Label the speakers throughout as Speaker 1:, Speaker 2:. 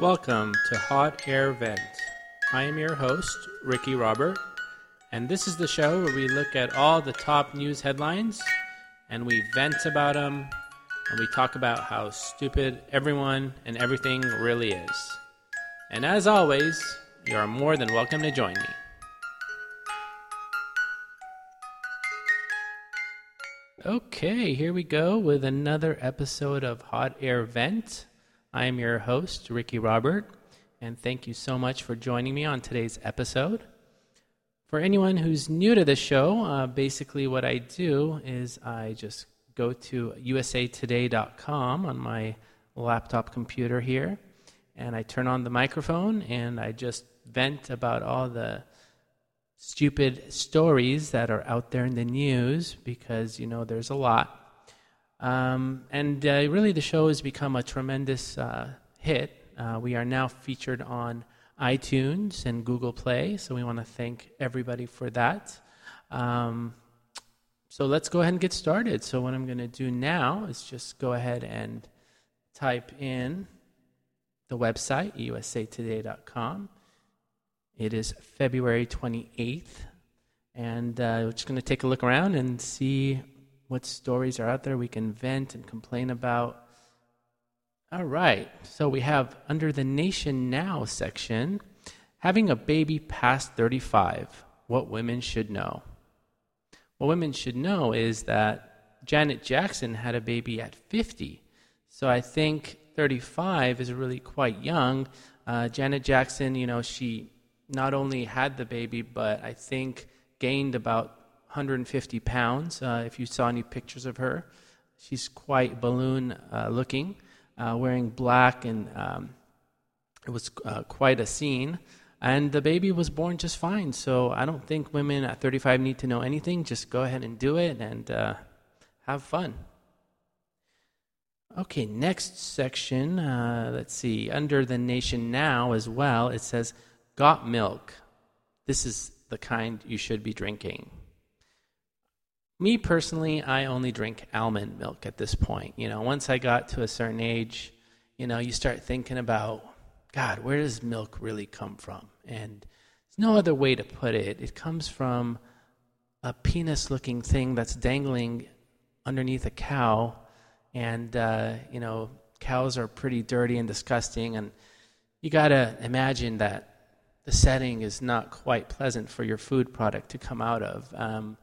Speaker 1: Welcome to Hot Air Vent. I am your host, Ricky Robert, and this is the show where we look at all the top news headlines and we vent about them and we talk about how stupid everyone and everything really is. And as always, you are more than welcome to join me. Okay, here we go with another episode of Hot Air Vent. I am your host, Ricky Robert, and thank you so much for joining me on today's episode. For anyone who's new to the show, uh, basically what I do is I just go to usatoday.com on my laptop computer here, and I turn on the microphone and I just vent about all the stupid stories that are out there in the news because, you know, there's a lot. Um, and uh, really, the show has become a tremendous uh, hit. Uh, we are now featured on iTunes and Google Play, so we want to thank everybody for that. Um, so let's go ahead and get started. So, what I'm going to do now is just go ahead and type in the website, usatoday.com. It is February 28th, and uh, we're just going to take a look around and see what stories are out there we can vent and complain about. All right, so we have under the Nation Now section having a baby past 35, what women should know. What women should know is that Janet Jackson had a baby at 50. So I think 35 is really quite young. Uh, Janet Jackson, you know, she not only had the baby, but I think gained about 150 pounds. Uh, if you saw any pictures of her, she's quite balloon uh, looking, uh, wearing black, and um, it was uh, quite a scene. And the baby was born just fine. So I don't think women at 35 need to know anything. Just go ahead and do it and uh, have fun. Okay, next section. Uh, let's see. Under the nation now as well, it says, Got milk. This is the kind you should be drinking. Me personally, I only drink almond milk at this point. You know, once I got to a certain age, you know, you start thinking about, God, where does milk really come from? And there's no other way to put it. It comes from a penis looking thing that's dangling underneath a cow. And, uh, you know, cows are pretty dirty and disgusting. And you got to imagine that the setting is not quite pleasant for your food product to come out of. Um,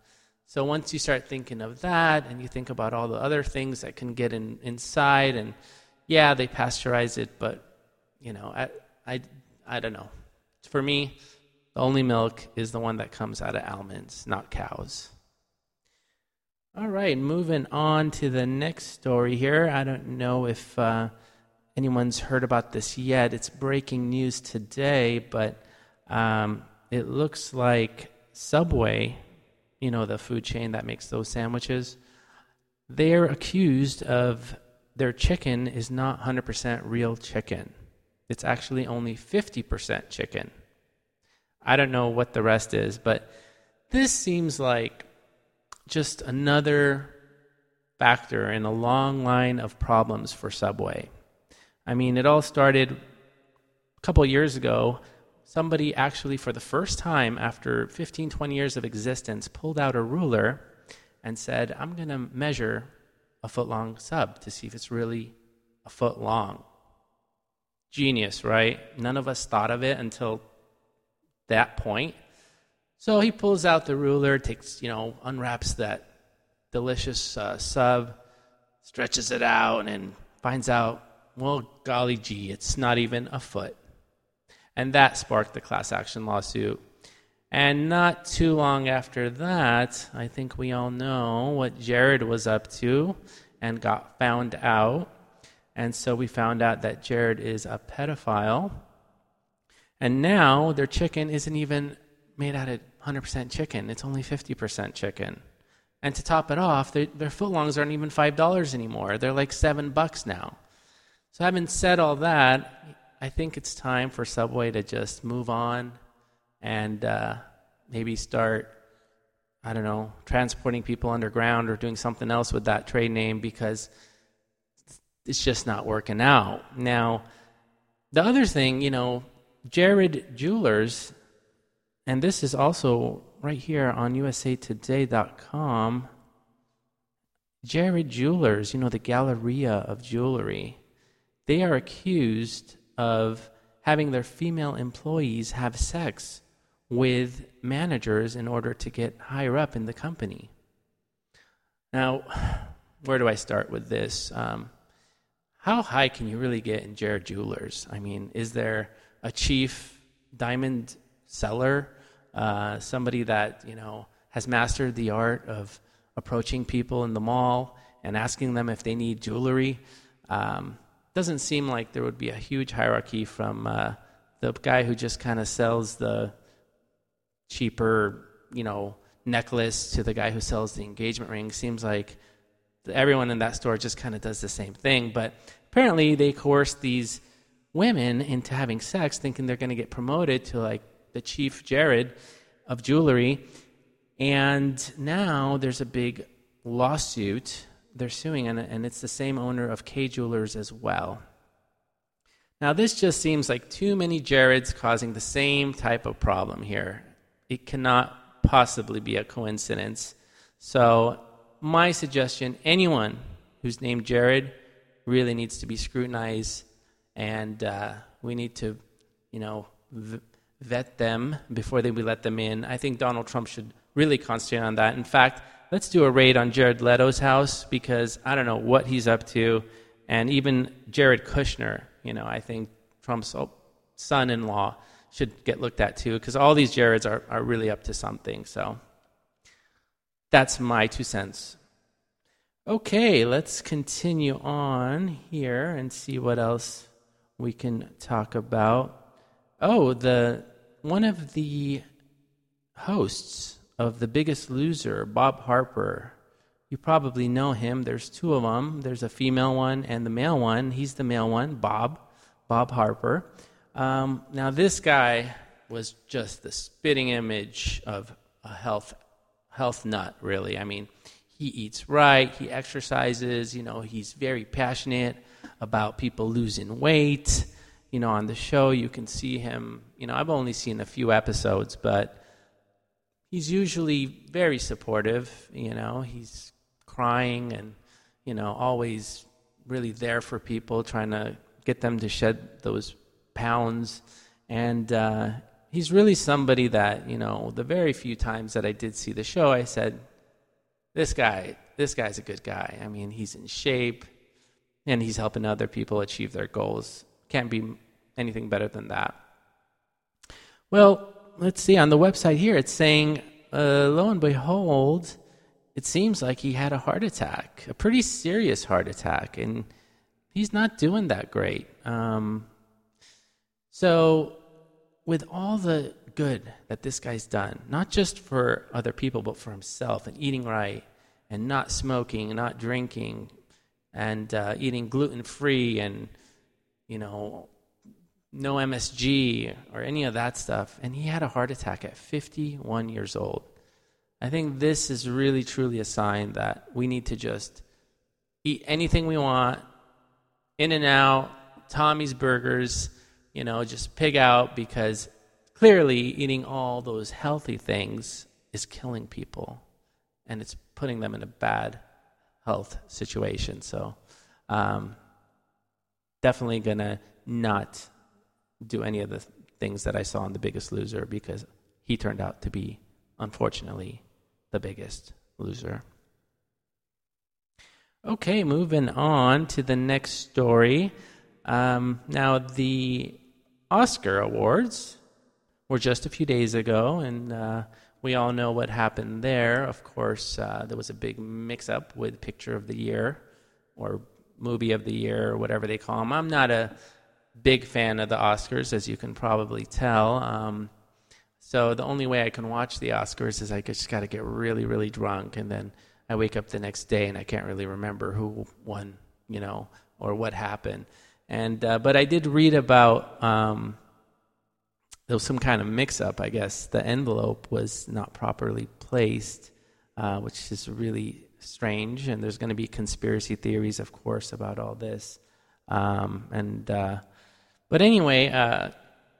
Speaker 1: so once you start thinking of that and you think about all the other things that can get in, inside, and yeah, they pasteurize it, but you know, I, I, I don't know. For me, the only milk is the one that comes out of almonds, not cows. All right, moving on to the next story here. I don't know if uh, anyone's heard about this yet. It's breaking news today, but um, it looks like Subway you know, the food chain that makes those sandwiches, they're accused of their chicken is not 100% real chicken. It's actually only 50% chicken. I don't know what the rest is, but this seems like just another factor in a long line of problems for Subway. I mean, it all started a couple years ago somebody actually, for the first time after 15, 20 years of existence, pulled out a ruler and said, I'm going to measure a foot long sub to see if it's really a foot long. Genius, right? None of us thought of it until that point. So he pulls out the ruler, takes, you know, unwraps that delicious uh, sub, stretches it out, and finds out, well, golly gee, it's not even a foot. And that sparked the class action lawsuit. And not too long after that, I think we all know what Jared was up to and got found out. And so we found out that Jared is a pedophile. And now their chicken isn't even made out of 100% chicken, it's only 50% chicken. And to top it off, their, their footlongs aren't even $5 anymore. They're like 7 bucks now. So having said all that, I think it's time for Subway to just move on and uh, maybe start, I don't know, transporting people underground or doing something else with that trade name because it's just not working out. Now, the other thing, you know, Jared Jewelers, and this is also right here on usatoday.com. Jared Jewelers, you know, the Galleria of Jewelry, they are accused of having their female employees have sex with managers in order to get higher up in the company. Now, where do I start with this? Um, how high can you really get in Jared Jewelers? I mean, is there a chief diamond seller, uh, somebody that you know has mastered the art of approaching people in the mall and asking them if they need jewelry? Um, doesn't seem like there would be a huge hierarchy from uh, the guy who just kind of sells the cheaper, you know, necklace to the guy who sells the engagement ring. Seems like everyone in that store just kind of does the same thing. But apparently, they coerce these women into having sex, thinking they're going to get promoted to like the chief Jared of jewelry. And now there's a big lawsuit. They're suing, and, and it's the same owner of Kay Jewelers as well. Now, this just seems like too many Jareds causing the same type of problem here. It cannot possibly be a coincidence. So, my suggestion anyone who's named Jared really needs to be scrutinized, and uh, we need to, you know, v- vet them before they, we let them in. I think Donald Trump should really concentrate on that. In fact, let's do a raid on Jared Leto's house because I don't know what he's up to, and even Jared Kushner. You know, I think Trump's son-in-law should get looked at too because all these Jareds are, are really up to something. So. That's my two cents. Okay, let's continue on here and see what else we can talk about. Oh, the one of the hosts of The Biggest Loser, Bob Harper. You probably know him. There's two of them. There's a female one and the male one. He's the male one, Bob, Bob Harper. Um, now, this guy was just the spitting image of a health health nut, really. I mean, he eats right, he exercises, you know, he's very passionate about people losing weight. You know, on the show, you can see him, you know, I've only seen a few episodes, but he's usually very supportive, you know, he's crying and, you know, always really there for people, trying to get them to shed those pounds. And, uh, he's really somebody that, you know, the very few times that I did see the show, I said, this guy, this guy's a good guy. I mean, he's in shape and he's helping other people achieve their goals. Can't be anything better than that. Well, let's see. On the website here, it's saying, uh, lo and behold, it seems like he had a heart attack, a pretty serious heart attack, and he's not doing that great. Um, so with all the good that this guy's done, not just for other people, but for himself, and eating right, and not smoking, and not drinking, and uh, eating gluten free, and, you know, no MSG or any of that stuff. And he had a heart attack at 51 years old. I think this is really, truly a sign that we need to just eat anything we want, In-N-Out, Tommy's Burgers you know, just pig out because clearly eating all those healthy things is killing people and it's putting them in a bad health situation. So, um, definitely gonna not do any of the things that I saw in The Biggest Loser because he turned out to be, unfortunately, the biggest loser. Okay, moving on to the next story. Um, now, the Oscar Awards were just a few days ago, and uh, we all know what happened there. Of course, uh, there was a big mix up with Picture of the Year or Movie of the Year or whatever they call them. I'm not a big fan of the Oscars, as you can probably tell. Um, so the only way I can watch the Oscars is I just got to get really, really drunk, and then I wake up the next day and I can't really remember who won, you know, or what happened. And uh, but I did read about um, there was some kind of mix-up. I guess the envelope was not properly placed, uh, which is really strange. And there's going to be conspiracy theories, of course, about all this. Um, and uh, But anyway, uh,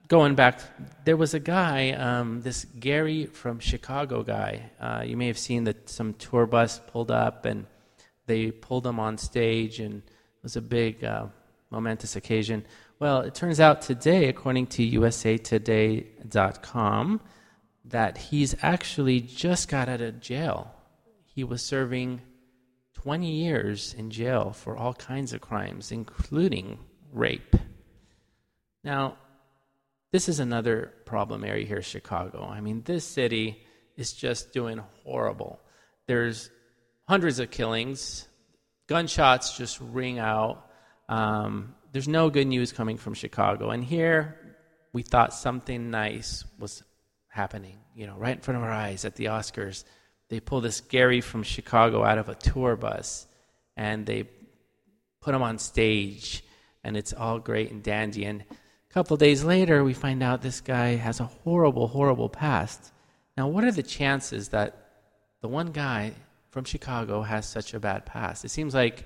Speaker 1: going back, there was a guy, um, this Gary from Chicago guy. Uh, you may have seen that some tour bus pulled up and they pulled him on stage, and it was a big, uh, momentous occasion. Well, it turns out today, according to USAToday.com, that he's actually just got out of jail. He was serving 20 years in jail for all kinds of crimes, including rape. Now, this is another problem area here, Chicago. I mean, this city is just doing horrible. There's hundreds of killings, gunshots just ring out. Um, there's no good news coming from Chicago. And here, we thought something nice was happening, you know, right in front of our eyes at the Oscars they pull this Gary from Chicago out of a tour bus and they put him on stage and it's all great and dandy. And a couple days later, we find out this guy has a horrible, horrible past. Now, what are the chances that the one guy from Chicago has such a bad past? It seems like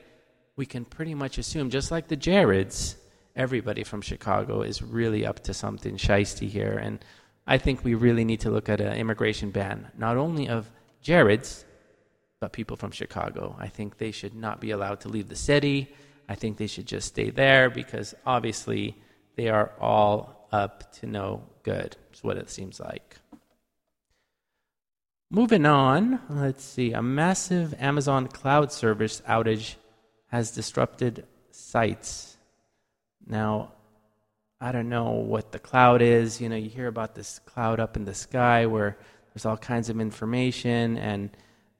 Speaker 1: we can pretty much assume, just like the Jareds, everybody from Chicago is really up to something shisty here. And I think we really need to look at an immigration ban, not only of Jareds, but people from Chicago. I think they should not be allowed to leave the city. I think they should just stay there because obviously they are all up to no good, is what it seems like. Moving on, let's see. A massive Amazon cloud service outage has disrupted sites. Now, I don't know what the cloud is. You know, you hear about this cloud up in the sky where there's all kinds of information, and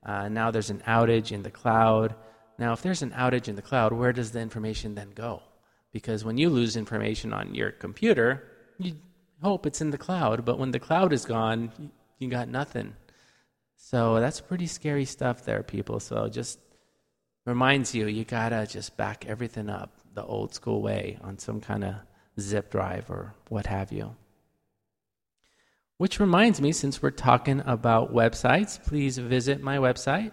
Speaker 1: uh, now there's an outage in the cloud. Now, if there's an outage in the cloud, where does the information then go? Because when you lose information on your computer, you hope it's in the cloud, but when the cloud is gone, you got nothing. So that's pretty scary stuff there, people. So just reminds you, you gotta just back everything up the old school way on some kind of zip drive or what have you. Which reminds me, since we're talking about websites, please visit my website.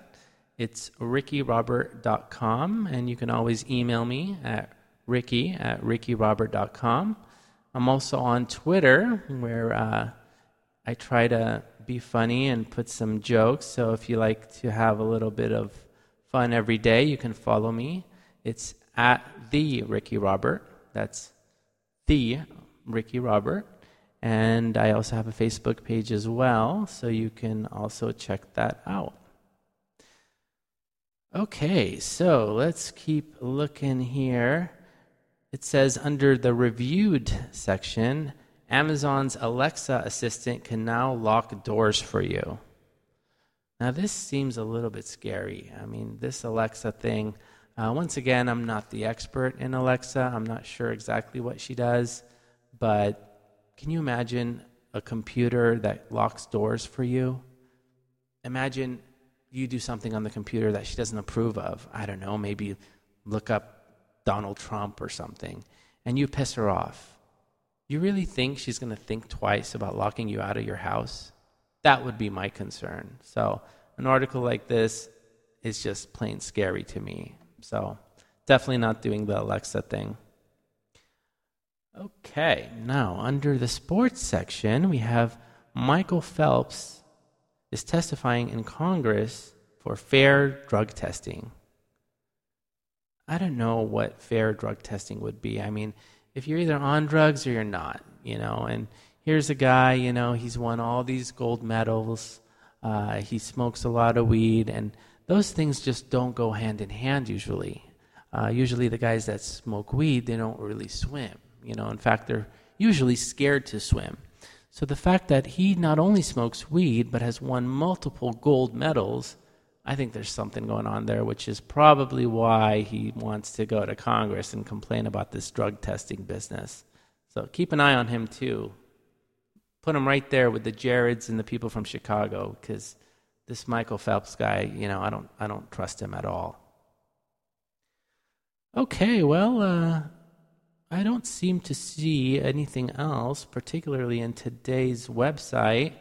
Speaker 1: It's rickyrobert.com, and you can always email me at ricky at rickyrobert.com. I'm also on Twitter, where uh, I try to be funny and put some jokes. So if you like to have a little bit of fun every day, you can follow me. It's at the Ricky Robert. That's the Ricky Robert. And I also have a Facebook page as well, so you can also check that out. Okay, so let's keep looking here. It says under the reviewed section, Amazon's Alexa assistant can now lock doors for you. Now, this seems a little bit scary. I mean, this Alexa thing, uh, once again, I'm not the expert in Alexa. I'm not sure exactly what she does, but can you imagine a computer that locks doors for you? Imagine you do something on the computer that she doesn't approve of. I don't know, maybe look up Donald Trump or something, and you piss her off. You really think she's going to think twice about locking you out of your house? That would be my concern. So, an article like this is just plain scary to me. So, definitely not doing the Alexa thing. Okay, now under the sports section, we have Michael Phelps is testifying in Congress for fair drug testing. I don't know what fair drug testing would be. I mean, if you're either on drugs or you're not, you know, and here's a guy, you know, he's won all these gold medals, uh, he smokes a lot of weed, and those things just don't go hand in hand usually. Uh, usually, the guys that smoke weed, they don't really swim. You know, in fact, they're usually scared to swim. So the fact that he not only smokes weed but has won multiple gold medals, I think there's something going on there, which is probably why he wants to go to Congress and complain about this drug testing business. So keep an eye on him too. Put him right there with the Jareds and the people from Chicago, because this Michael Phelps guy, you know, I don't, I don't trust him at all. Okay, well, uh, I don't seem to see anything else, particularly in today's website.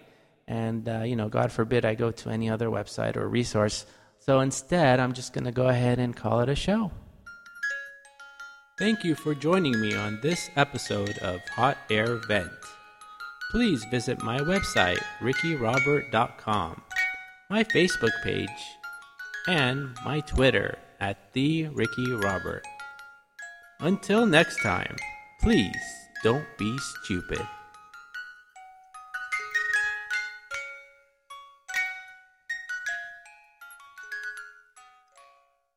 Speaker 1: And, uh, you know, God forbid I go to any other website or resource. So instead, I'm just going to go ahead and call it a show. Thank you for joining me on this episode of Hot Air Vent. Please visit my website, rickyrobert.com, my Facebook page, and my Twitter at the Ricky Robert. Until next time, please don't be stupid.